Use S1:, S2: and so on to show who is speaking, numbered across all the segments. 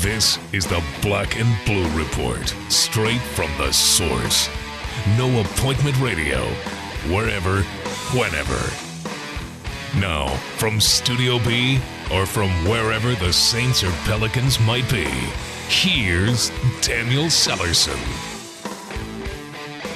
S1: This is the Black and Blue Report, straight from the source. No appointment radio, wherever, whenever. Now, from Studio B or from wherever the Saints or Pelicans might be, here's Daniel Sallerson.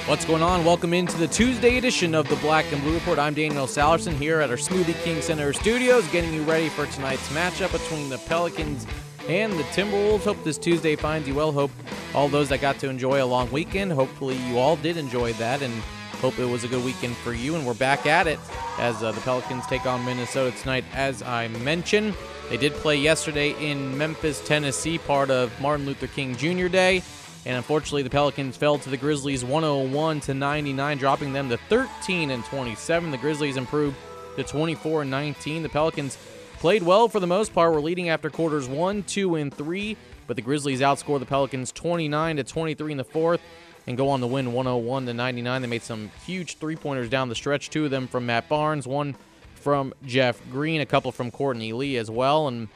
S2: What's going on? Welcome into the Tuesday edition of the Black and Blue Report. I'm Daniel Sallerson here at our Smoothie King Center studios, getting you ready for tonight's matchup between the Pelicans and the Timberwolves. Hope this Tuesday finds you well. Hope all those that got to enjoy a long weekend, hopefully you all did enjoy that and hope it was a good weekend for you. And we're back at it as uh, the Pelicans take on Minnesota tonight, as I mentioned. They did play yesterday in Memphis, Tennessee, part of Martin Luther King Jr. Day. And unfortunately, the Pelicans fell to the Grizzlies 101 to 99, dropping them to 13 and 27. The Grizzlies improved to 24 and 19. The Pelicans played well for the most part. Were leading after quarters one, two, and three, but the Grizzlies outscore the Pelicans 29 to 23 in the fourth and go on to win 101 to 99. They made some huge three pointers down the stretch. Two of them from Matt Barnes, one from Jeff Green, a couple from Courtney Lee as well, and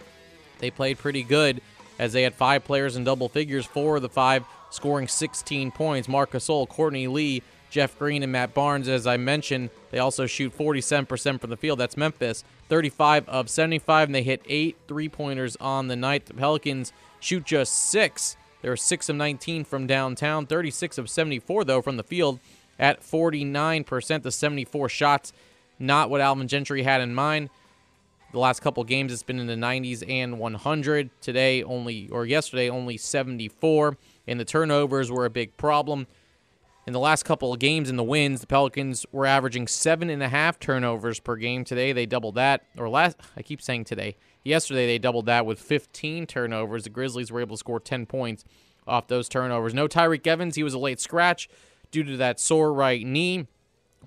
S2: they played pretty good as they had five players in double figures. Four of the five scoring 16 points. Marc Gasol, Courtney Lee, Jeff Green, and Matt Barnes. As I mentioned, they also shoot 47% from the field. That's Memphis. 35 of 75, and they hit eight three pointers on the night. The Pelicans shoot just six. They're 6 of 19 from downtown, 36 of 74, though, from the field at 49% The 74 shots. Not what Alvin Gentry had in mind. The last couple games, it's been in the 90s and 100. Today, only, or yesterday, only 74 and the turnovers were a big problem. In the last couple of games in the wins, the Pelicans were averaging seven and a half turnovers per game. Today they doubled that, or last I keep saying today. Yesterday they doubled that with 15 turnovers. The Grizzlies were able to score 10 points off those turnovers. No Tyreke Evans, he was a late scratch due to that sore right knee.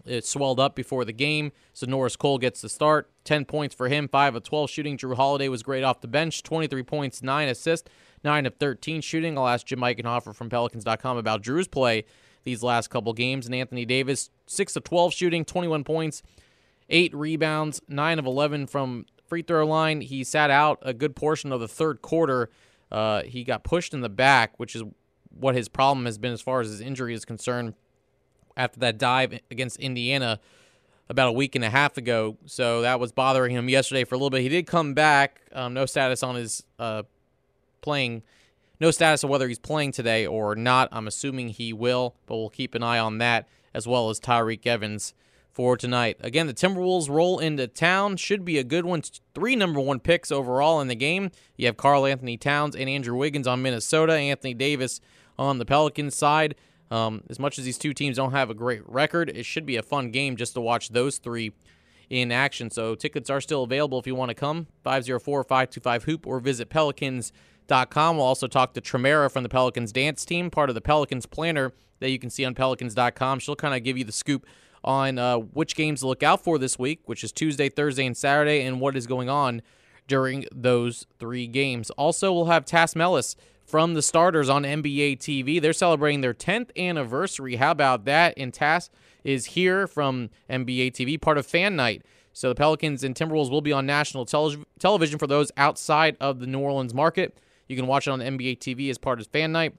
S2: It swelled up before the game, so Norris Cole gets the start. 10 points for him, 5 of 12 shooting. Jrue Holiday was great off the bench, 23 points, 9 assists. 9 of 13 shooting. I'll ask Jim Eichenhofer from Pelicans.com about Jrue's play these last couple games. And Anthony Davis, 6 of 12 shooting, 21 points, 8 rebounds, 9 of 11 from free throw line. He sat out a good portion of the third quarter. Uh, he got pushed in the back, which is what his problem has been as far as his injury is concerned after that dive against Indiana about a week and a half ago. So that was bothering him yesterday for a little bit. He did come back. Um, no status on his uh, playing. No status of whether he's playing today or not. I'm assuming he will, but we'll keep an eye on that as well as Tyreke Evans for tonight. Again, the Timberwolves roll into town. Should be a good one. Three number one picks overall in the game. You have Karl-Anthony Towns and Andrew Wiggins on Minnesota, Anthony Davis on the Pelicans side. Um, as much as these two teams don't have a great record, it should be a fun game just to watch those three in action. So tickets are still available if you want to come. 504 525 Hoop or visit Pelicans Pelicans.com. We'll also talk to Tremera from the Pelicans dance team, part of the Pelicans planner that you can see on Pelicans.com. She'll kind of give you the scoop on uh, which games to look out for this week, which is Tuesday, Thursday, and Saturday, and what is going on during those three games. Also, we'll have Tas Melas from the starters on NBA TV. They're celebrating their 10th anniversary. How about that? And Tas is here from NBA TV, part of Fan Night. So the Pelicans and Timberwolves will be on national tele- television for those outside of the New Orleans market. You can watch it on NBA TV as part of Fan Night.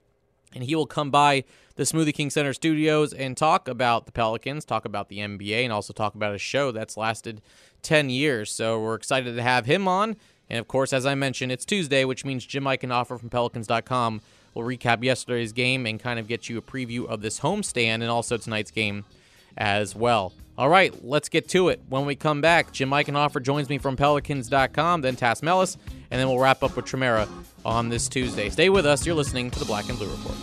S2: And he will come by the Smoothie King Center studios and talk about the Pelicans, talk about the NBA, and also talk about a show that's lasted 10 years. So we're excited to have him on. And of course, as I mentioned, it's Tuesday, which means Jim Eichenhofer from Pelicans.com will recap yesterday's game and kind of get you a preview of this homestand and also tonight's game as well. All right, let's get to it. When we come back, Jim Eichenhofer joins me from Pelicans.com, then Tas Melas, and then we'll wrap up with Tremera on this Tuesday. Stay with us. You're listening to the Black and Blue Report.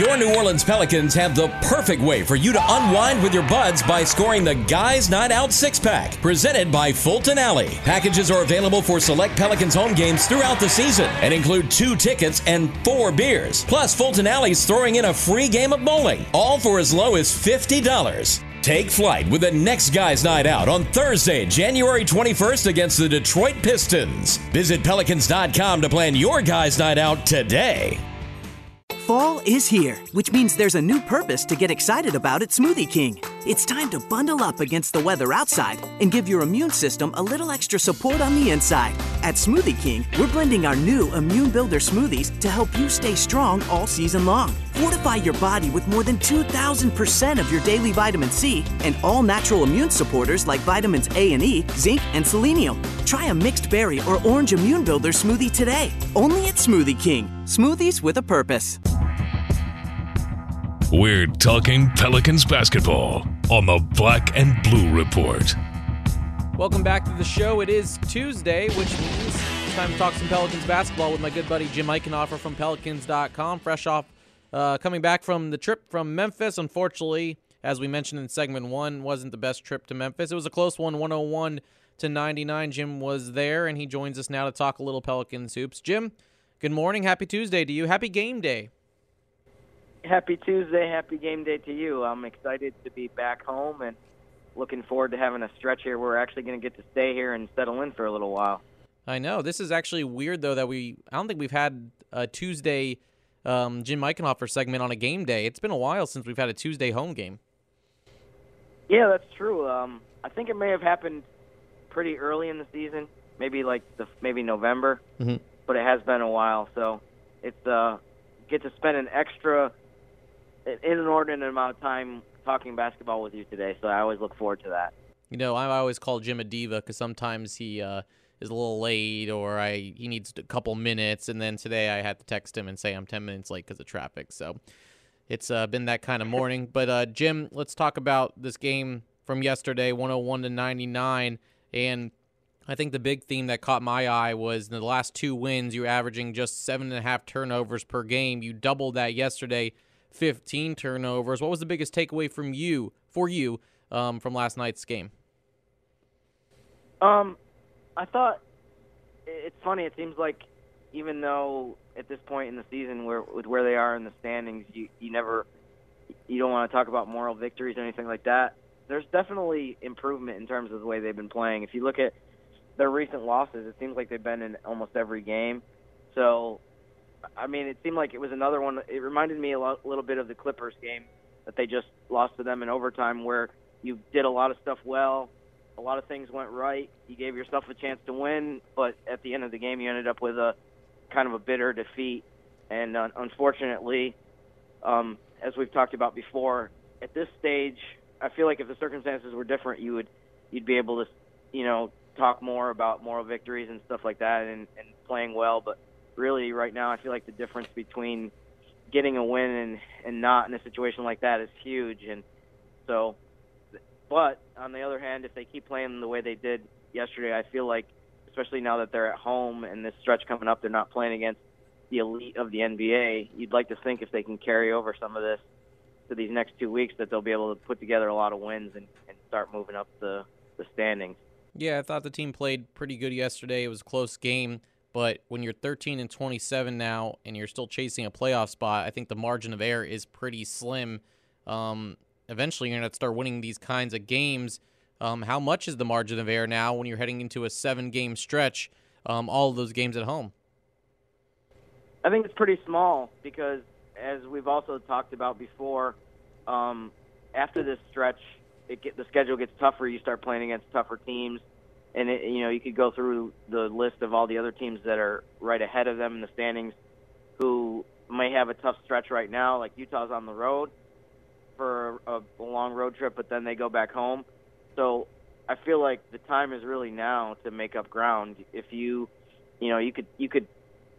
S3: Your New Orleans Pelicans have the perfect way for you to unwind with your buds by scoring the Guys Night Out six pack, presented by Fulton Alley. Packages are available for select Pelicans home games throughout the season and include two tickets and four beers. Plus, Fulton Alley's throwing in a free game of bowling, all for as low as $50. Take flight with the next Guys Night Out on Thursday, January 21st against the Detroit Pistons. Visit Pelicans.com to plan your Guys Night Out today.
S4: Fall is here, which means there's a new purpose to get excited about at Smoothie King It's time to bundle up against the weather outside and give your immune system a little extra support on the inside. At Smoothie King, we're blending our new Immune Builder smoothies to help you stay strong all season long. Fortify your body with more than 2,000% of your daily vitamin C and all natural immune supporters like vitamins A and E, zinc, and selenium. Try a mixed berry or orange Immune Builder smoothie today. Only at Smoothie King. Smoothies with a purpose.
S1: We're talking Pelicans basketball on the Black and Blue Report.
S2: Welcome back to the show. It is Tuesday, which means it's time to talk some Pelicans basketball with my good buddy Jim Eichenhofer from Pelicans.com. Fresh off uh, coming back from the trip from Memphis. Unfortunately, as we mentioned in segment one, wasn't the best trip to Memphis. It was a close one, 101 to 99. Jim was there, and he joins us now to talk a little Pelicans hoops. Jim, good morning. Happy Tuesday to you. Happy game day.
S5: Happy Tuesday, happy game day to you. I'm excited to be back home and looking forward to having a stretch here. We're actually going to get to stay here and settle in for a little while.
S2: I know. This is actually weird though that we I don't think we've had a Tuesday um, Jim Eichenhofer segment on a game day. It's been a while since we've had a Tuesday home game.
S5: Yeah, that's true. Um, I think it may have happened pretty early in the season, maybe like the maybe November,
S2: mm-hmm.
S5: but it has been a while. So it's uh, get to spend an extra an inordinate amount of time talking basketball with you today, so I always look forward to that.
S2: You know, I always call Jim a diva because sometimes he uh, is a little late or I he needs a couple minutes, and then today I had to text him and say I'm 10 minutes late because of traffic. So it's uh, been that kind of morning. but uh, Jim, let's talk about this game from yesterday, 101 to 99, and I think the big theme that caught my eye was in the last two wins, you're averaging just seven and a half turnovers per game. You doubled that yesterday 15 turnovers. What was the biggest takeaway from you for you um, from last night's game?
S5: Um, I thought it's funny. It seems like even though at this point in the season, where with where they are in the standings, you you never you don't want to talk about moral victories or anything like that. There's definitely improvement in terms of the way they've been playing. If you look at their recent losses, it seems like they've been in almost every game. So I mean, it seemed like it was another one. It reminded me a lot, little bit of the Clippers game that they just lost to them in overtime, where you did a lot of stuff well, a lot of things went right. You gave yourself a chance to win, but at the end of the game, you ended up with a kind of a bitter defeat. And uh, unfortunately, um, as we've talked about before, at this stage, I feel like if the circumstances were different, you would you'd be able to, you know, talk more about moral victories and stuff like that and, and playing well. But really right now I feel like the difference between getting a win and and not in a situation like that is huge and so but on the other hand if they keep playing the way they did yesterday I feel like especially now that they're at home and this stretch coming up they're not playing against the elite of the NBA you'd like to think if they can carry over some of this to these next two weeks that they'll be able to put together a lot of wins and, and start moving up the the standings
S2: yeah, I thought the team played pretty good yesterday. It was a close game. But when you're 13 and 27 now and you're still chasing a playoff spot, I think the margin of error is pretty slim. Um, eventually, you're going to start winning these kinds of games. Um, how much is the margin of error now when you're heading into a seven game stretch, um, all of those games at home?
S5: I think it's pretty small because, as we've also talked about before, um, after this stretch, it get, the schedule gets tougher. You start playing against tougher teams and it, you know you could go through the list of all the other teams that are right ahead of them in the standings, who may have a tough stretch right now. Like Utah's on the road for a, a long road trip, but then they go back home. So I feel like the time is really now to make up ground. If you, you know, you could you could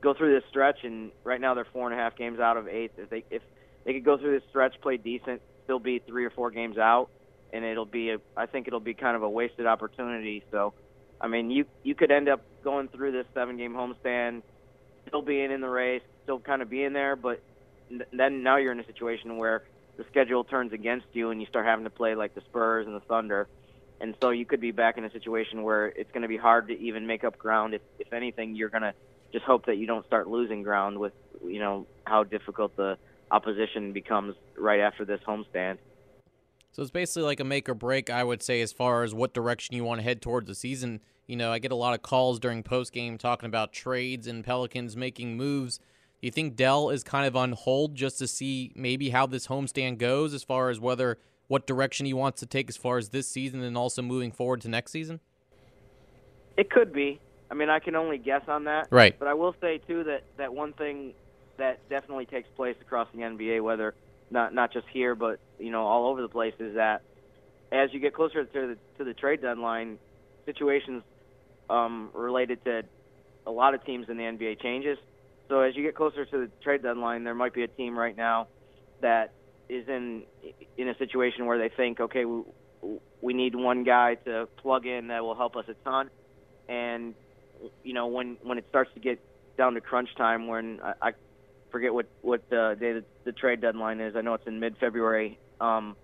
S5: go through this stretch, and right now they're four and a half games out of eight. If they if they could go through this stretch, play decent, still be three or four games out, and it'll be a I think it'll be kind of a wasted opportunity. So, I mean, you you could end up going through this seven game homestand, still being in the race, still kind of being there, but then now you're in a situation where the schedule turns against you and you start having to play like the Spurs and the Thunder. And so you could be back in a situation where it's going to be hard to even make up ground. If, if anything, you're going to just hope that you don't start losing ground with, you know, how difficult the opposition becomes right after this homestand.
S2: So it's basically like a make or break, I would say, as far as what direction you want to head towards the season. You know, I get a lot of calls during post game talking about trades and Pelicans making moves. Do you think Dell is kind of on hold just to see maybe how this homestand goes as far as whether what direction he wants to take as far as this season and also moving forward to next season?
S5: It could be. I mean, I can only guess on that.
S2: Right.
S5: But I will say too that that one thing that definitely takes place across the NBA, whether not not just here, but you know all over the place, is that as you get closer to the to the trade deadline, situations um, related to a lot of teams in the NBA changes. So as you get closer to the trade deadline, there might be a team right now that is in in a situation where they think, okay, we, we need one guy to plug in that will help us a ton, and you know when when it starts to get down to crunch time, when I, I forget what what uh, day the, the trade deadline is. I know it's in mid February. Um,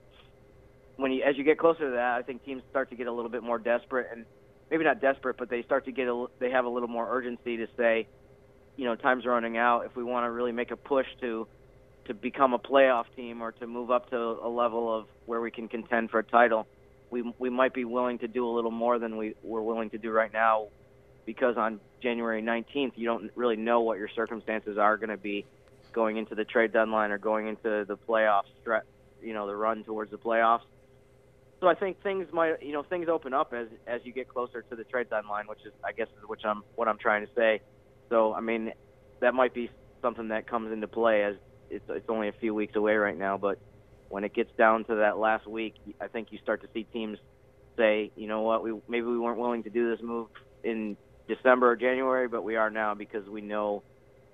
S5: when you as you get closer to that, I think teams start to get a little bit more desperate, and maybe not desperate, but they start to get a they have a little more urgency to say, you know, time's running out. If we want to really make a push to to become a playoff team or to move up to a level of where we can contend for a title, we we might be willing to do a little more than we we're willing to do right now, because on January 19th you don't really know what your circumstances are going to be going into the trade deadline or going into the playoffs, you know, the run towards the playoffs. So I think things might, you know, things open up as as you get closer to the trade deadline, which is, I guess, is which I'm what I'm trying to say. So I mean, that might be something that comes into play as it's it's only a few weeks away right now, but when it gets down to that last week, I think you start to see teams say, you know what, we maybe we weren't willing to do this move in December or January, but we are now because we know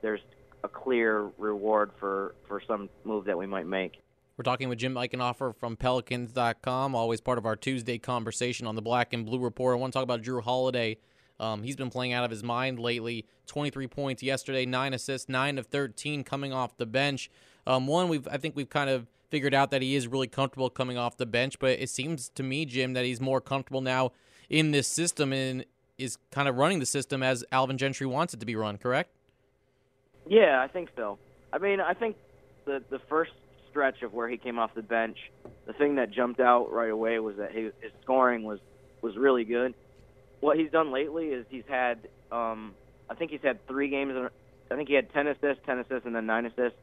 S5: there's a clear reward for for some move that we might make.
S2: We're talking with Jim Eichenhofer from Pelicans.com, always part of our Tuesday conversation on the Black and Blue Report. I want to talk about Jrue Holiday. Um, he's been playing out of his mind lately. 23 points yesterday, nine assists, nine of 13 coming off the bench. Um, one, we've I think we've kind of figured out that he is really comfortable coming off the bench, but it seems to me, Jim, that he's more comfortable now in this system and is kind of running the system as Alvin Gentry wants it to be run. Correct?
S5: Yeah, I think so. I mean, I think the the first stretch of where he came off the bench, the thing that jumped out right away was that his, his scoring was was really good. What he's done lately is he's had, um, I think he's had three games. I think he had 10 assists, 10 assists, and then nine assists.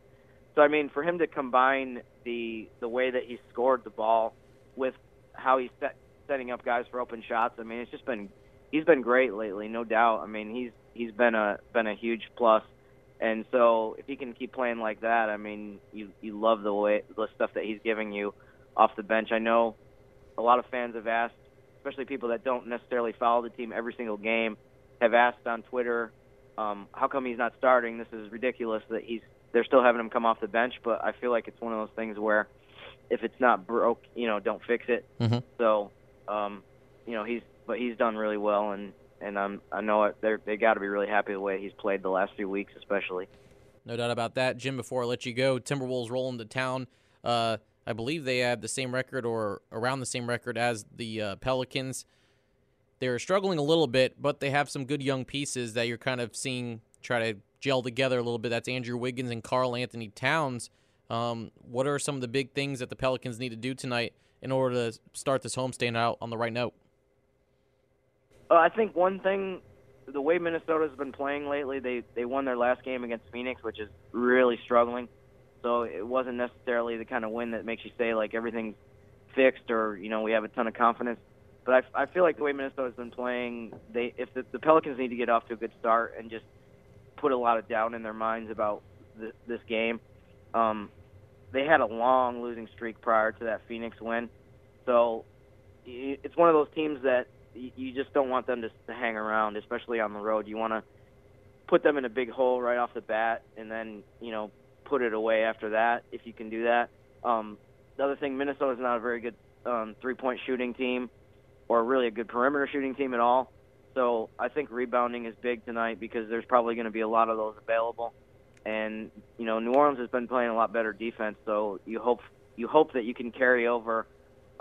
S5: So I mean, for him to combine the the way that he scored the ball with how he's set, setting up guys for open shots, I mean, it's just been he's been great lately, no doubt. I mean, he's he's been a been a huge plus. And so if he can keep playing like that, I mean, you you love the way the stuff that he's giving you off the bench. I know a lot of fans have asked, especially people that don't necessarily follow the team every single game, have asked on Twitter, um, how come he's not starting? This is ridiculous that he's they're still having him come off the bench. But I feel like it's one of those things where if it's not broke, you know, don't fix it.
S2: Mm-hmm.
S5: So, um, you know, he's but he's done really well, and and I'm I know it, they're they got to be really happy the way he's played the last few weeks, especially.
S2: No doubt about that, Jim. Before I let you go, Timberwolves roll into town. Uh, I believe they have the same record or around the same record as the uh, Pelicans. They're struggling a little bit, but they have some good young pieces that you're kind of seeing try to gel together a little bit. That's Andrew Wiggins and Karl-Anthony Towns. Um, what are some of the big things that the Pelicans need to do tonight in order to start this homestand out on the right note?
S5: Uh, I think one thing, the way Minnesota's been playing lately, they they won their last game against Phoenix, which is really struggling. So it wasn't necessarily the kind of win that makes you say like everything's fixed or you know we have a ton of confidence. But I, I feel like the way Minnesota's been playing, they if the, the Pelicans need to get off to a good start and just put a lot of doubt in their minds about th- this game. Um, they had a long losing streak prior to that Phoenix win, so it's one of those teams that you just don't want them to, to hang around, especially on the road. You want to put them in a big hole right off the bat, and then you know put it away after that if you can do that. Um, the other thing, Minnesota is not a very good um, three-point shooting team, or really a good perimeter shooting team at all. So I think rebounding is big tonight because there's probably going to be a lot of those available. And you know, New Orleans has been playing a lot better defense, so you hope you hope that you can carry over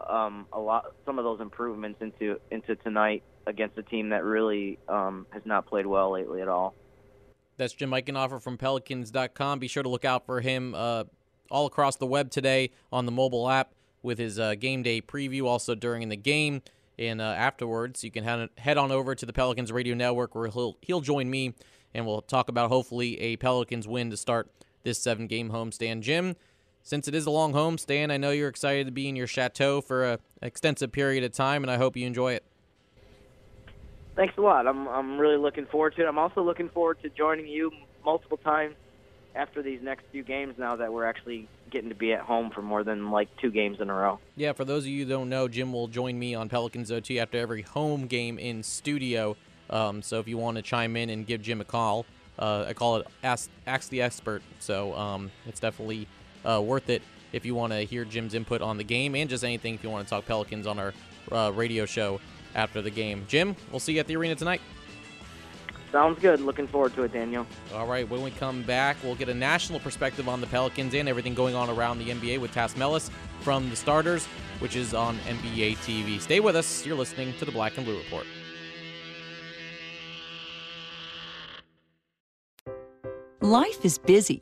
S5: um, a lot some of those improvements into into tonight against a team that really um, has not played well lately at all.
S2: That's Jim Eichenhofer from Pelicans.com. Be sure to look out for him uh, all across the web today on the mobile app with his uh, game day preview, also during the game and uh, afterwards. You can head, head on over to the Pelicans Radio Network where he'll he'll join me and we'll talk about hopefully a Pelicans win to start this seven game homestand. Jim, since it is a long home stand, I know you're excited to be in your chateau for a, an extensive period of time, and I hope you enjoy it.
S5: Thanks a lot. I'm I'm really looking forward to it. I'm also looking forward to joining you multiple times after these next few games. Now that we're actually getting to be at home for more than like two games in a row.
S2: Yeah, for those of you who don't know, Jim will join me on Pelicans OT after every home game in studio. Um, so if you want to chime in and give Jim a call, uh, I call it Ask, Ask the Expert. So um, it's definitely uh, worth it if you want to hear Jim's input on the game and just anything if you want to talk Pelicans on our uh, radio show after the game. Jim, we'll see you at the arena tonight.
S5: Sounds good. Looking forward to it, Daniel.
S2: All right, when we come back, we'll get a national perspective on the Pelicans and everything going on around the NBA with Tas Melas from the starters, which is on NBA TV. Stay with us. You're listening to the Black and Blue Report.
S6: Life is busy.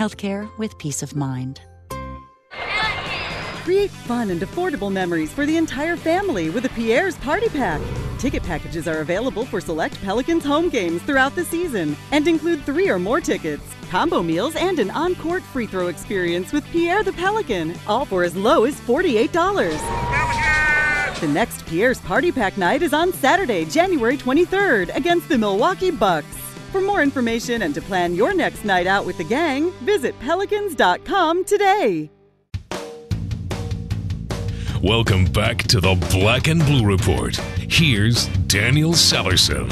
S6: healthcare with peace of mind.
S7: Create fun and affordable memories for the entire family with a Pierre's Party Pack. Ticket packages are available for select Pelicans home games throughout the season and include three or more tickets, combo meals, and an on court free throw experience with Pierre the Pelican, all for as low as $48. The next Pierre's Party Pack night is on Saturday, January 23rd against the Milwaukee Bucks. For more information and to plan your next night out with the gang, visit pelicans.com today.
S1: Welcome back to the Black and Blue Report. Here's Daniel Sallerson.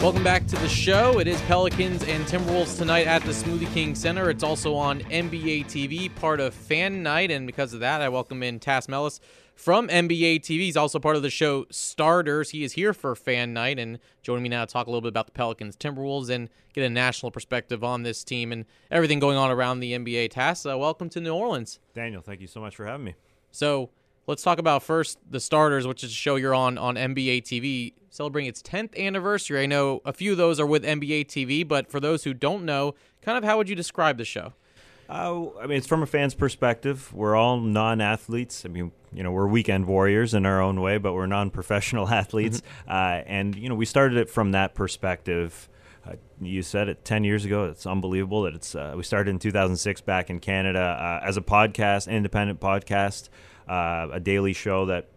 S2: Welcome back to the show. It is Pelicans and Timberwolves tonight at the Smoothie King Center. It's also on NBA TV, part of Fan Night, and because of that, I welcome in Tas Melas from NBA TV. He's also part of the show Starters. He is here for Fan Night and joining me now to talk a little bit about the Pelicans Timberwolves and get a national perspective on this team and everything going on around the NBA. Tas, uh, welcome to New Orleans.
S8: Daniel, thank you so much for having me.
S2: So let's talk about first the Starters, which is a show you're on on NBA TV, celebrating its 10th anniversary. I know a few of those are with NBA TV, but for those who don't know, kind of how would you describe the show?
S8: Uh, I mean, it's from a fan's perspective. We're all non-athletes. I mean, you know, we're weekend warriors in our own way, but we're non-professional athletes. Mm-hmm. Uh, and you know, we started it from that perspective. Uh, you said it 10 years ago. It's unbelievable that it's. Uh, we started in 2006 back in Canada uh, as a podcast, independent podcast, uh, a daily show that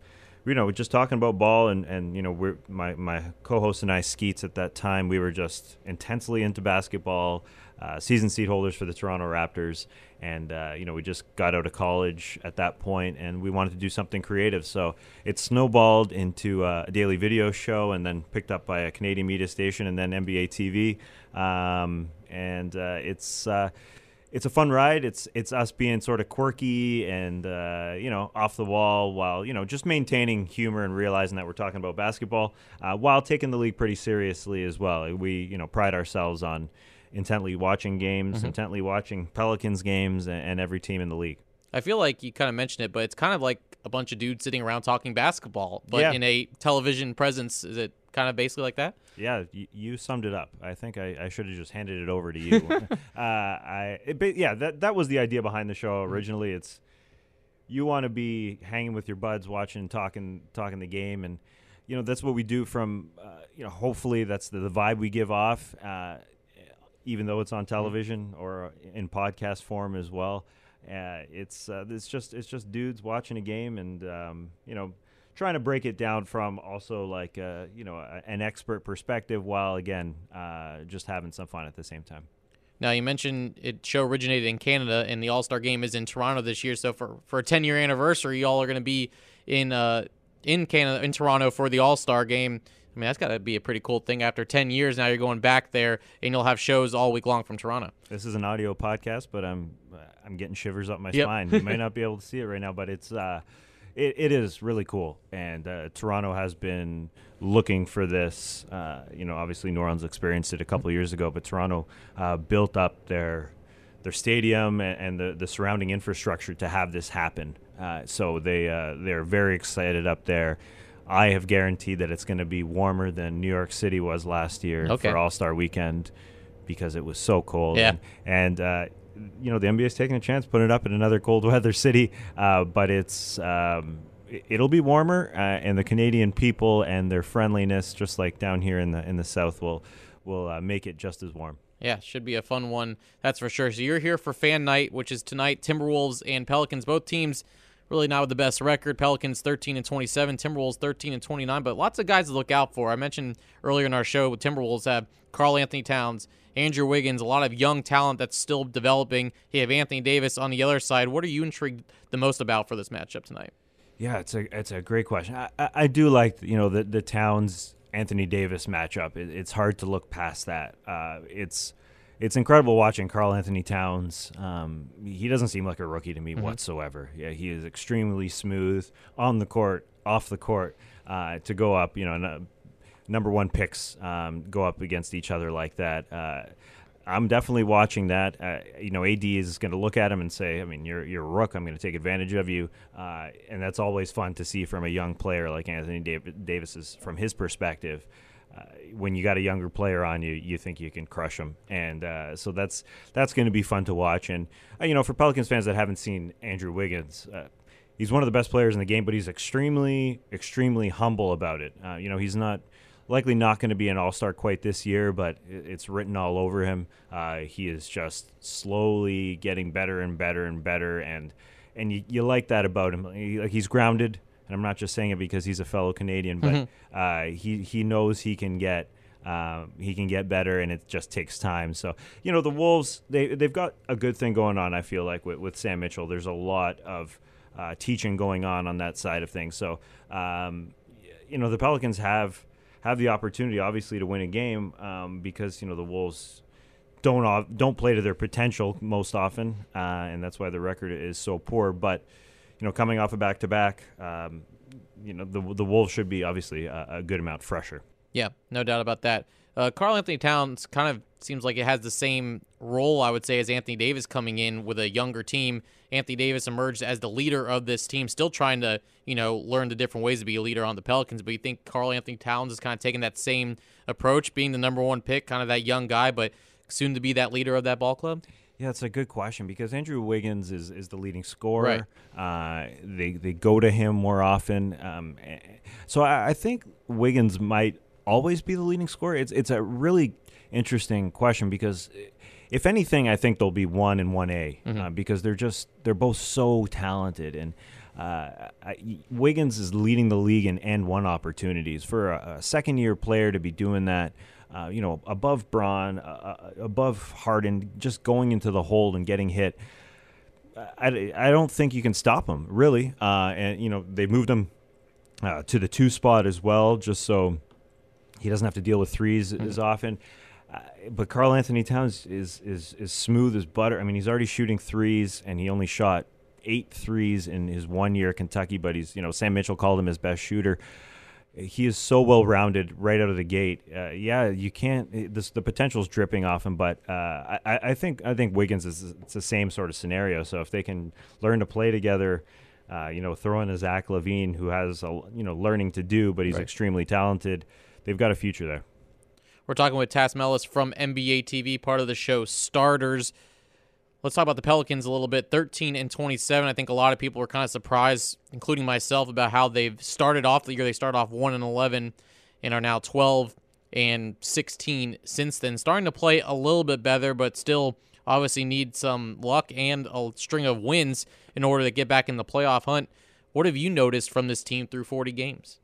S8: you know, we're just talking about ball and, and you know, we're, my, my co-host and I, Skeets, at that time, we were just intensely into basketball, uh, season seat holders for the Toronto Raptors. And, uh, you know, we just got out of college at that point and we wanted to do something creative. So it snowballed into uh, a daily video show and then picked up by a Canadian media station and then NBA TV. Um, and uh, it's uh, it's a fun ride. It's it's us being sort of quirky and uh, you know off the wall while you know just maintaining humor and realizing that we're talking about basketball while taking the league pretty seriously as well. We you know pride ourselves on intently watching games, mm-hmm. intently watching Pelicans games, and, and every team in the league.
S2: I feel like you kind of mentioned it, but it's kind of like a bunch of dudes sitting around talking basketball, but
S8: yeah.
S2: in a television presence. Is it kind of basically like that?
S8: Yeah, you, you summed it up. I think I, I should have just handed it over to you. uh, I it, yeah, that that was the idea behind the show mm-hmm. originally. It's you want to be hanging with your buds, watching, talking, talking the game, and you know that's what we do. From uh, you know, hopefully that's the, the vibe we give off, uh, even though it's on mm-hmm. television or in podcast form as well. Uh, it's uh, it's just it's just dudes watching a game and um, you know trying to break it down from also like uh, you know a, an expert perspective while again uh, just having some fun at the same time.
S2: Now you mentioned it show originated in Canada, and the All Star Game is in Toronto this year. So for for a 10 year anniversary, y'all are going to be in uh in Canada in Toronto for the All Star Game. I mean, that's got to be a pretty cool thing. After 10 years, now you're going back there, and you'll have shows all week long from Toronto.
S8: This is an audio podcast, but I'm I'm getting shivers up my
S2: Yep.
S8: spine. You might not be able to see it right now, but it's uh, it, it is really cool. And uh, Toronto has been looking for this. Uh, you know, obviously New Orleans experienced it a couple of years ago, but Toronto uh, built up their their stadium and, and the, the surrounding infrastructure to have this happen. Uh, so they uh, they're very excited up there. I have guaranteed that it's going to be warmer than New York City was last year
S2: Okay.
S8: for All Star Weekend because it was so cold.
S2: Yeah.
S8: And, and uh, you know the NBA is taking a chance, putting it up in another cold weather city, uh, but it's um, it- it'll be warmer, uh, and the Canadian people and their friendliness, just like down here in the in the South, will will uh, make it just as warm.
S2: Yeah, should be a fun one. That's for sure. So you're here for fan night, which is tonight. Timberwolves and Pelicans, both teams really not with the best record. Pelicans 13 and 27, Timberwolves 13 and 29, but lots of guys to look out for. I mentioned earlier in our show, Timberwolves have Karl-Anthony Towns, Andrew Wiggins, a lot of young talent that's still developing. You have Anthony Davis on the other side. What are you intrigued the most about for this matchup tonight?
S8: Yeah, it's a it's a great question. I, I, do like you know the the Towns Anthony Davis matchup. It, it's hard to look past that. Uh, it's it's incredible watching Karl-Anthony Towns. Um, he doesn't seem like a rookie to me whatsoever. Yeah, he is extremely smooth on the court, off the court. Uh, to go up, you know, n- number one picks um, go up against each other like that. Uh, I'm definitely watching that. Uh, you know, AD is going to look at him and say, "I mean, you're you're a rook. I'm going to take advantage of you," uh, and that's always fun to see from a young player like Anthony Dav- Davis's from his perspective. When you got a younger player on you, you think you can crush them, and uh, so that's that's going to be fun to watch. And uh, you know, for Pelicans fans that haven't seen Andrew Wiggins, uh, he's one of the best players in the game, but he's extremely, extremely humble about it. Uh, you know, he's not likely not going to be an all star quite this year, but it's written all over him. Uh, he is just slowly getting better and better and better, and and you, you like that about him. He, like he's grounded, and I'm not just saying it because he's a fellow Canadian, but uh, he he knows he can get. Um, he can get better, and it just takes time. So, you know, the Wolves they they've got a good thing going on. I feel like with, with Sam Mitchell, there's a lot of uh, teaching going on on that side of things. So, um, you know, the Pelicans have have the opportunity, obviously, to win a game um, because you know the Wolves don't don't play to their potential most often, uh, and that's why the record is so poor. But you know, coming off a back to back, you know, the the Wolves should be obviously a, a good amount fresher.
S2: Yeah, no doubt about that. Uh, Karl-Anthony Towns kind of seems like it has the same role, I would say, as Anthony Davis coming in with a younger team. Anthony Davis emerged as the leader of this team, still trying to, you know, learn the different ways to be a leader on the Pelicans. But you think Karl-Anthony Towns is kind of taking that same approach, being the number one pick, kind of that young guy, but soon to be that leader of that ball club?
S8: Yeah, it's a good question because Andrew Wiggins is, is the leading scorer. Uh, they they go to him more often. Um, eh, so I, I think Wiggins might always be the leading scorer. It's it's a really interesting question because if anything, I think they'll be one and one A uh, because they're just they're both so talented and. Uh, I, Wiggins is leading the league in and one opportunities for a, a second year player to be doing that. Uh, you know, above Braun, uh, uh, above Harden, just going into the hole and getting hit. I, I don't think you can stop him really. Uh, and you know they moved him uh, to the two spot as well, just so he doesn't have to deal with 3s as often. Uh, but Karl-Anthony Towns is is is smooth as butter. I mean, he's already shooting threes, and he only shot eight threes in his one year at Kentucky. But he's you know Sam Mitchell called him his best shooter. He is so well rounded right out of the gate. Uh, yeah, you can't. it- This, the potential's dripping off him, but uh, I, I I think I think Wiggins is it's the same sort of scenario. So if they can learn to play together, uh, you know, throw in a Zach LaVine who has a you know learning to do, but he's extremely talented. They've got a future there.
S2: We're talking with Tas Melas from NBA TV, part of the show Starters. Let's talk about the Pelicans a little bit. 13 and 27. I think a lot of people were kind of surprised, including myself, about how they've started off the year. They started off 1 and 11 and are now 12 and 16 since then. Starting to play a little bit better, but still obviously need some luck and a string of wins in order to get back in the playoff hunt. What have you noticed from this team through 40 games?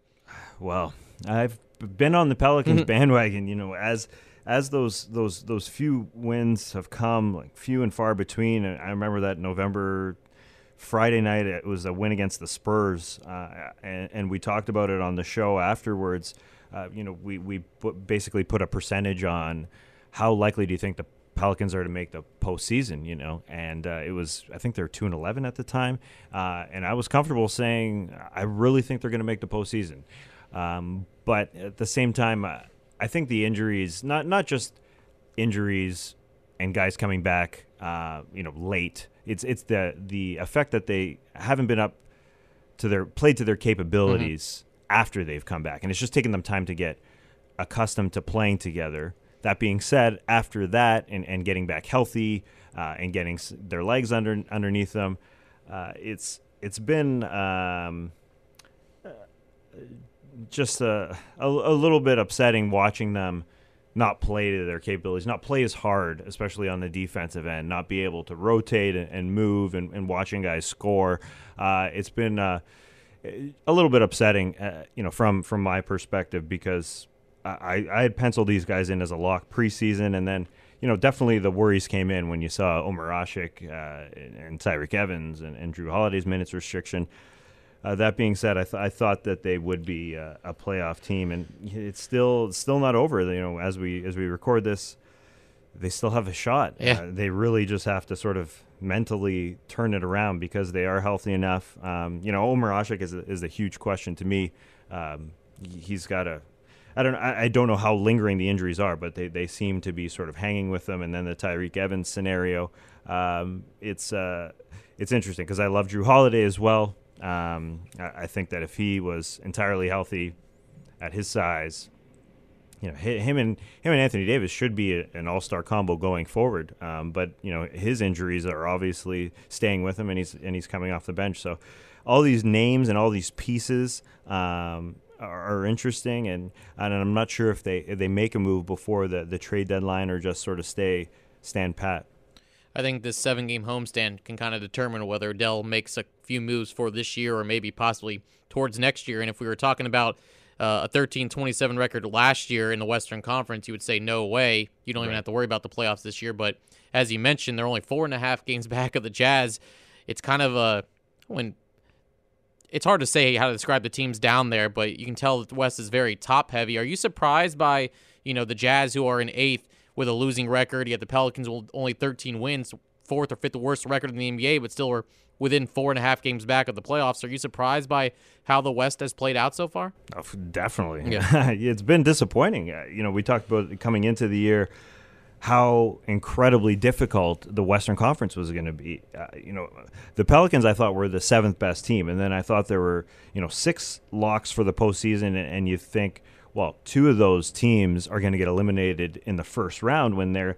S8: Well, I've been on the Pelicans mm-hmm. bandwagon, you know, as as those those those few wins have come, like few and far between. And I remember that November Friday night it was a win against the Spurs, uh, and, and, we talked about it on the show afterwards. Uh, you know, we we put, basically put a percentage on how likely do you think the Pelicans are to make the postseason, you know, and uh, it was I think they're two and eleven at the time, uh, and I was comfortable saying I really think they're going to make the postseason, um, but at the same time, uh, I think the injuries not not just injuries and guys coming back, uh, you know, late. It's it's the the effect that they haven't been up to their played to their capabilities mm-hmm. after they've come back, and it's just taken them time to get accustomed to playing together. That being said, after that and, and getting back healthy uh, and getting their legs under underneath them, uh, it's it's been um, uh, just a, a, a little bit upsetting watching them not play to their capabilities, not play as hard, especially on the defensive end, not be able to rotate and, and move, and, and, watching guys score. Uh, it's been uh, a little bit upsetting, uh, you know, from from my perspective because I, I had penciled these guys in as a lock preseason, and then you know definitely the worries came in when you saw Omer Asik uh, and Tyreke Evans and, and Jrue Holiday's minutes restriction. Uh, that being said, I, th- I thought that they would be uh, a playoff team, and it's still still not over. You know, as we as we record this, they still have a shot.
S2: Yeah.
S8: Uh, they really just have to sort of mentally turn it around because they are healthy enough. Um, you know, Asik is a, is a huge question to me. Um, he's got a I don't I, I don't know how lingering the injuries are, but they, they seem to be sort of hanging with them. And then the Tyreke Evans scenario, um, it's uh, it's interesting because I love Jrue Holiday as well. Um, I, think that if he was entirely healthy at his size, you know, him and him and Anthony Davis should be an all-star combo going forward. Um, but you know, his injuries are obviously staying with him, and he's and he's coming off the bench. So, all these names and all these pieces um, are, are, interesting, and and I'm not sure if they if they make a move before the the trade deadline or just sort of stay stand pat.
S2: I think this seven game homestand can kind of determine whether Dell makes a few moves for this year or maybe possibly towards next year. And if we were talking about uh, a 13 27 record last year in the Western Conference, you would say, no way. You don't right. even have to worry about the playoffs this year. But as you mentioned, they're only four and a half games back of the Jazz. It's kind of a. when it's hard to say how to describe the teams down there, but you can tell that the West is very top heavy. Are you surprised by, you know, the Jazz who are in eighth with a losing record. You had the Pelicans with only 13 wins, fourth or fifth worst record in the NBA, but still were within four and a half games back of the playoffs. Are you surprised by how the West has played out so far?
S8: Oh, definitely. Yeah. it's been disappointing. Uh, you know, we talked about coming into the year how incredibly difficult the Western Conference was going to be. Uh, you know, the Pelicans I thought were the seventh best team, and then I thought there were you know six locks for the postseason, and, and you think well, two of those teams are going to get eliminated in the first round when they're,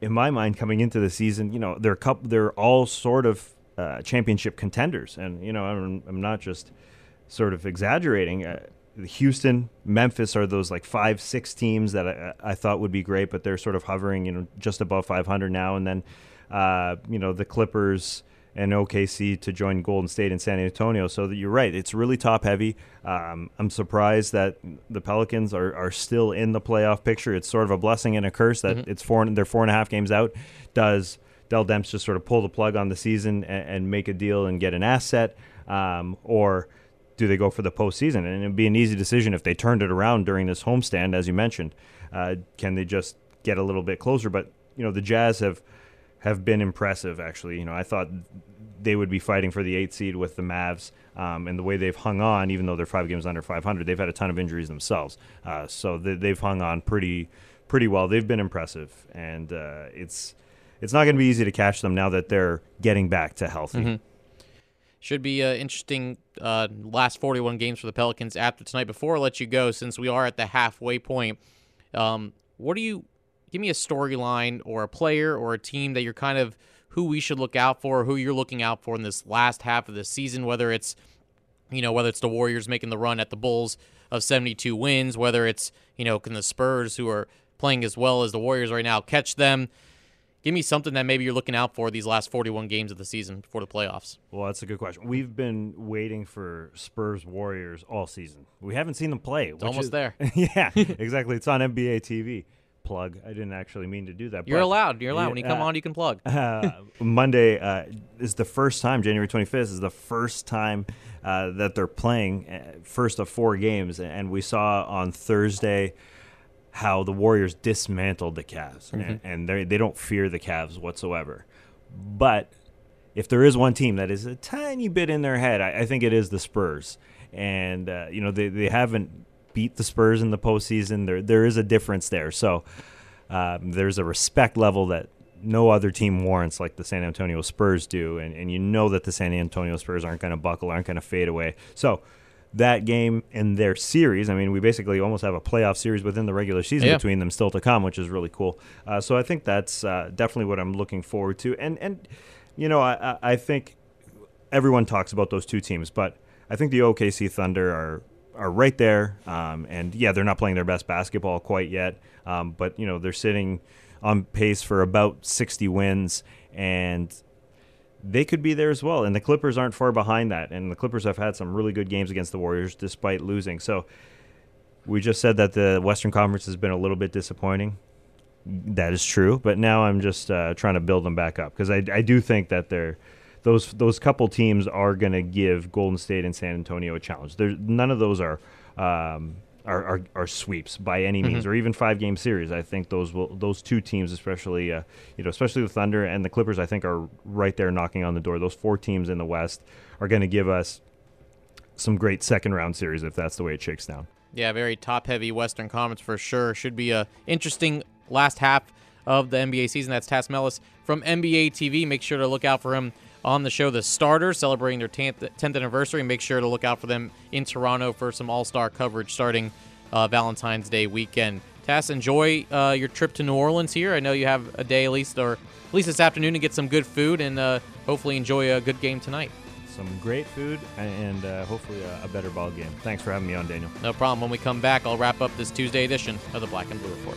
S8: in my mind, coming into the season. You know, they're couple, they're all sort of uh, championship contenders, and you know, I'm, I'm not just sort of exaggerating. Uh, Houston, Memphis are those like five, six teams that I, I, thought would be great, but they're sort of hovering, you know, just above 500 now. And then, uh, you know, the Clippers and OKC to join Golden State and San Antonio. So that you're right, it's really top heavy. Um, I'm surprised that the Pelicans are, are still in the playoff picture. It's sort of a blessing and a curse that mm-hmm. it's four they're four and a half games out. Does Dell Demps just sort of pull the plug on the season and, and make a deal and get an asset, um, or do they go for the postseason? And it'd be an easy decision if they turned it around during this homestand, as you mentioned. Uh, can they just get a little bit closer? But you know, the Jazz have have been impressive. Actually, you know, I thought they would be fighting for the eighth seed with the Mavs, um, and the way they've hung on, even though they're five games under 500, they've had a ton of injuries themselves. Uh, so they, have hung on pretty pretty well. They've been impressive, and uh, it's it's not going to be easy to catch them now that they're getting back to healthy. Mm-hmm.
S2: Should be an interesting uh, last 41 games for the Pelicans after tonight. Before I let you go, since we are at the halfway point, um, what do you give me a storyline or a player or a team that you're kind of who we should look out for, who you're looking out for in this last half of the season, whether it's you know, whether it's the Warriors making the run at the Bulls of 72 wins, whether it's, you know, can the Spurs who are playing as well as the Warriors right now catch them? Give me something that maybe you're looking out for these last 41 games of the season before the playoffs.
S8: Well, that's a good question. We've been waiting for Spurs Warriors all season. We haven't seen them play.
S2: It's almost
S8: is,
S2: there.
S8: yeah, exactly. It's on NBA TV plug. I didn't actually mean to do that.
S2: You're allowed. You're allowed. When you come
S8: uh,
S2: on, you can plug.
S8: uh, Monday uh, is the first time, January 25th is the first time uh, that they're playing, uh, first of four games. And we saw on Thursday how the Warriors dismantled the Cavs, and, and they they don't fear the Cavs whatsoever. But if there is one team that is a tiny bit in their head, I, I think it is the Spurs. And uh, you know they, they haven't beat the Spurs in the postseason. There there is a difference there. So um, there's a respect level that no other team warrants like the San Antonio Spurs do, and, and you know that the San Antonio Spurs aren't going to buckle, aren't going to fade away. So that game and their series, I mean, we basically almost have a playoff series within the regular season
S2: Yeah.
S8: between them still to come, which is really cool. Uh, so I think that's uh, definitely what I'm looking forward to. And and you know, I, I I think everyone talks about those two teams, but I think the OKC Thunder are are right there. Um, and yeah, they're not playing their best basketball quite yet, um, but you know they're sitting on pace for about 60 wins, and they could be there as well. And the Clippers aren't far behind that. And the Clippers have had some really good games against the Warriors despite losing. So we just said that the Western Conference has been a little bit disappointing. That is true, but now I'm just uh, trying to build them back up because I, I do think that they're those those couple teams are going to give Golden State and San Antonio a challenge. There, none of those are, um, are, are are sweeps by any means, or even five game series. I think those will those two teams, especially uh, you know, especially the Thunder and the Clippers, I think are right there knocking on the door. Those four teams in the West are going to give us some great second round series if that's the way it shakes down.
S2: Yeah, very top heavy Western Conference for sure. Should be a interesting last half of the NBA season. That's Tas Melas from NBA TV. Make sure to look out for him on the show The Starters, celebrating their 10th, 10th anniversary. Make sure to look out for them in Toronto for some all star coverage starting uh, Valentine's Day weekend. Tas, enjoy uh, your trip to New Orleans here. I know you have a day at least, or at least this afternoon, to get some good food and uh, hopefully enjoy a good game tonight.
S8: Some great food and uh, hopefully a, a better ball game. Thanks for having me on, Daniel.
S2: No problem. When we come back, I'll wrap up this Tuesday edition of the Black and Blue Report.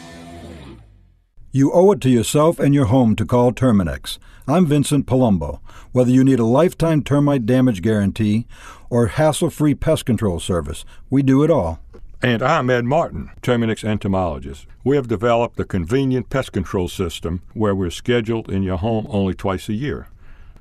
S9: You owe it to yourself and your home to call Terminix. I'm Vincent Palumbo. Whether you need a lifetime termite damage guarantee or hassle free pest control service, we do it all.
S10: And I'm Ed Martin, Terminix entomologist. We have developed a convenient pest control system where we're scheduled in your home only twice a year.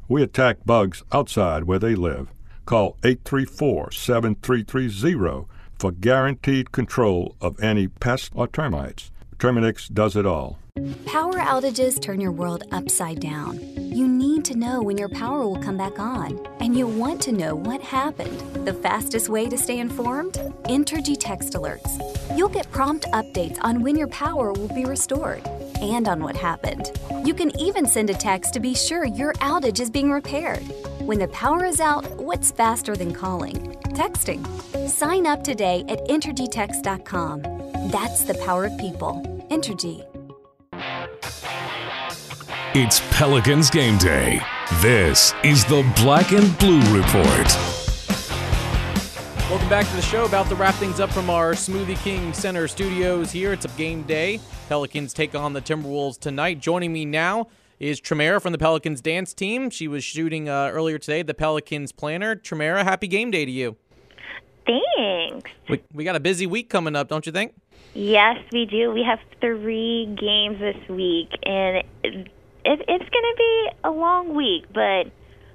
S10: We attack bugs outside where they live. Call 834 7330 for guaranteed control of any pests or termites. Terminix does it all.
S11: Power outages turn your world upside down. You need to know when your power will come back on, and you want to know what happened. The fastest way to stay informed? Entergy Text Alerts. You'll get prompt updates on when your power will be restored and on what happened. You can even send a text to be sure your outage is being repaired. When the power is out, what's faster than calling? Texting. Sign up today at EntergyText.com. That's the power of people. Entergy.
S1: It's Pelicans game day. This is the Black and Blue Report.
S2: Welcome back to the show. About to wrap things up from our Smoothie King Center studios here. It's a game day. Pelicans take on the Timberwolves tonight. Joining me now is Tremera from the Pelicans dance team. She was shooting uh, earlier today, the Pelicans planner. Tremera, happy game day to you.
S12: Thanks.
S2: We, we got a busy week coming up, don't you think?
S12: Yes, we do. We have three games this week, and it, it, it's going to be a long week, but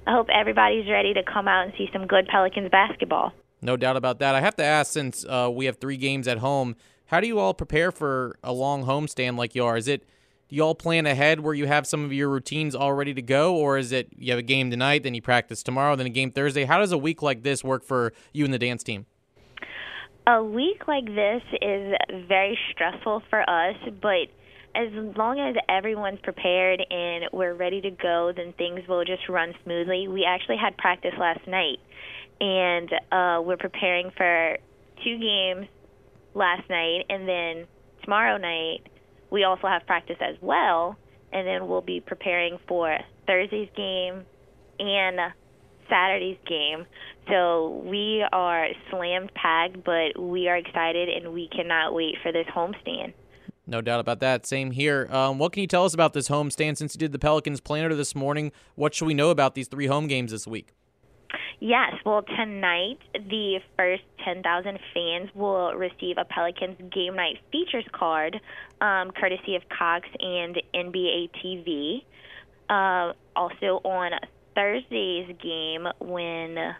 S12: I hope everybody's ready to come out and see some good Pelicans basketball.
S2: No doubt about that. I have to ask, since uh, we have three games at home, how do you all prepare for a long homestand like you are? Is it do you all plan ahead where you have some of your routines all ready to go, or is it you have a game tonight, then you practice tomorrow, then a game Thursday? How does a week like this work for you and the dance team?
S12: A week like this is very stressful for us, but as long as everyone's prepared and we're ready to go, then things will just run smoothly. We actually had practice last night, and uh, we're preparing for two games last night, and then tomorrow night we also have practice as well, and then we'll be preparing for Thursday's game and Saturday's game. So we are slammed packed, but we are excited and we cannot wait for this homestand.
S2: No doubt about that. Same here. Um, what can you tell us about this homestand since you did the Pelicans planner this morning? What should we know about these three home games this week?
S12: Yes, well, tonight the first 10,000 fans will receive a Pelicans game night features card, um, courtesy of Cox and NBA TV. Uh, also on Thursday's game, when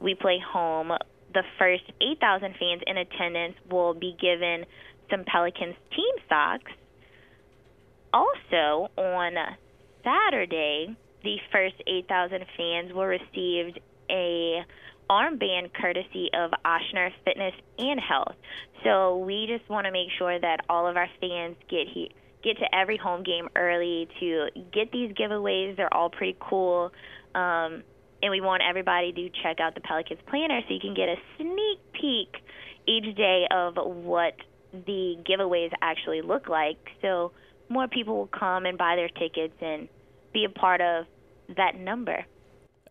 S12: we play home, the first 8,000 fans in attendance will be given some Pelicans team socks. Also on Saturday, the first 8,000 fans will receive a armband courtesy of Ochsner Fitness and Health. So we just want to make sure that all of our fans get he- get to every home game early to get these giveaways. They're all pretty cool. Um, and we want everybody to check out the Pelicans Planner so you can get a sneak peek each day of what the giveaways actually look like. So more people will come and buy their tickets and be a part of that number.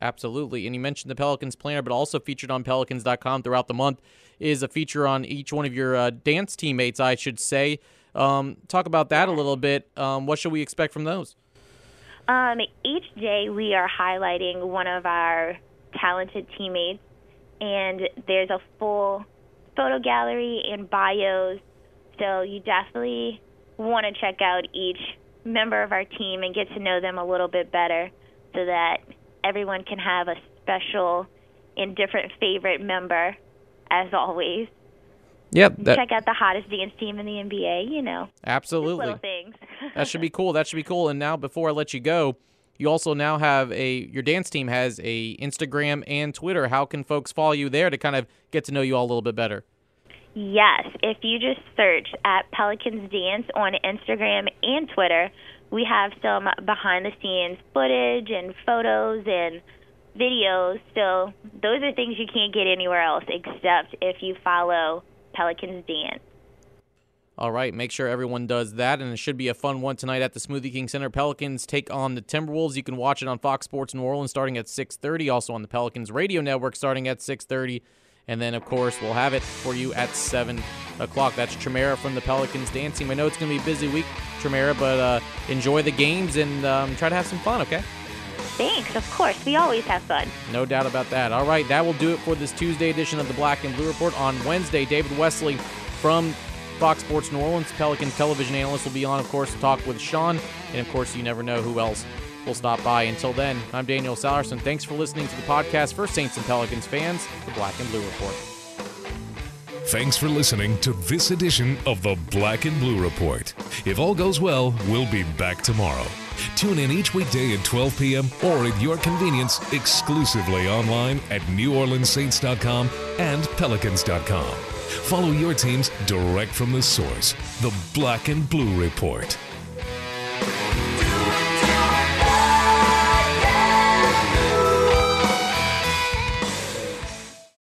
S2: Absolutely. And you mentioned the Pelicans planner, but also featured on Pelicans.com throughout the month is a feature on each one of your uh, dance teammates, I should say. Um, talk about that a little bit. Um, what should we expect from those?
S12: Um, each day we are highlighting one of our talented teammates, and there's a full photo gallery and bios. So you definitely want to check out each member of our team and get to know them a little bit better so that everyone can have a special and different favorite member, as always.
S2: Yep. That,
S12: Check out the hottest dance team in the NBA, you know.
S2: Absolutely.
S12: Little things.
S2: that should be cool. That should be cool. And now, before I let you go, you also now have a your dance team has a Instagram and Twitter. How can folks follow you there to kind of get to know you all a little bit better?
S12: Yes, if you just search at Pelicans Dance on Instagram and Twitter, we have some behind the scenes footage and photos and videos. So those are things you can't get anywhere else except if you follow Pelicans Dance.
S2: All right, make sure everyone does that, and it should be a fun one tonight at the Smoothie King Center. Pelicans take on the Timberwolves. You can watch it on Fox Sports New Orleans starting at 6:30, also on the Pelicans Radio Network starting at 6:30, and then of course we'll have it for you at 7 o'clock. That's Tremera from the Pelicans dance team. I know it's going to be a busy week, Tremera, but uh, enjoy the games and um, try to have some fun. Okay.
S12: Thanks, of course. We always have fun.
S2: No doubt about that. All right, that will do it for this Tuesday edition of the Black and Blue Report. On Wednesday, David Wesley from Fox Sports New Orleans, Pelicans television analyst, will be on, of course, to talk with Sean. And, of course, you never know who else will stop by. Until then, I'm Daniel Sallerson. Thanks for listening to the podcast for Saints and Pelicans fans, the Black and Blue Report.
S1: Thanks for listening to this edition of the Black and Blue Report. If all goes well, we'll be back tomorrow. Tune in each weekday at 12 p.m. or at your convenience exclusively online at NewOrleansSaints.com and Pelicans.com. Follow your teams direct from the source, the Black and Blue Report.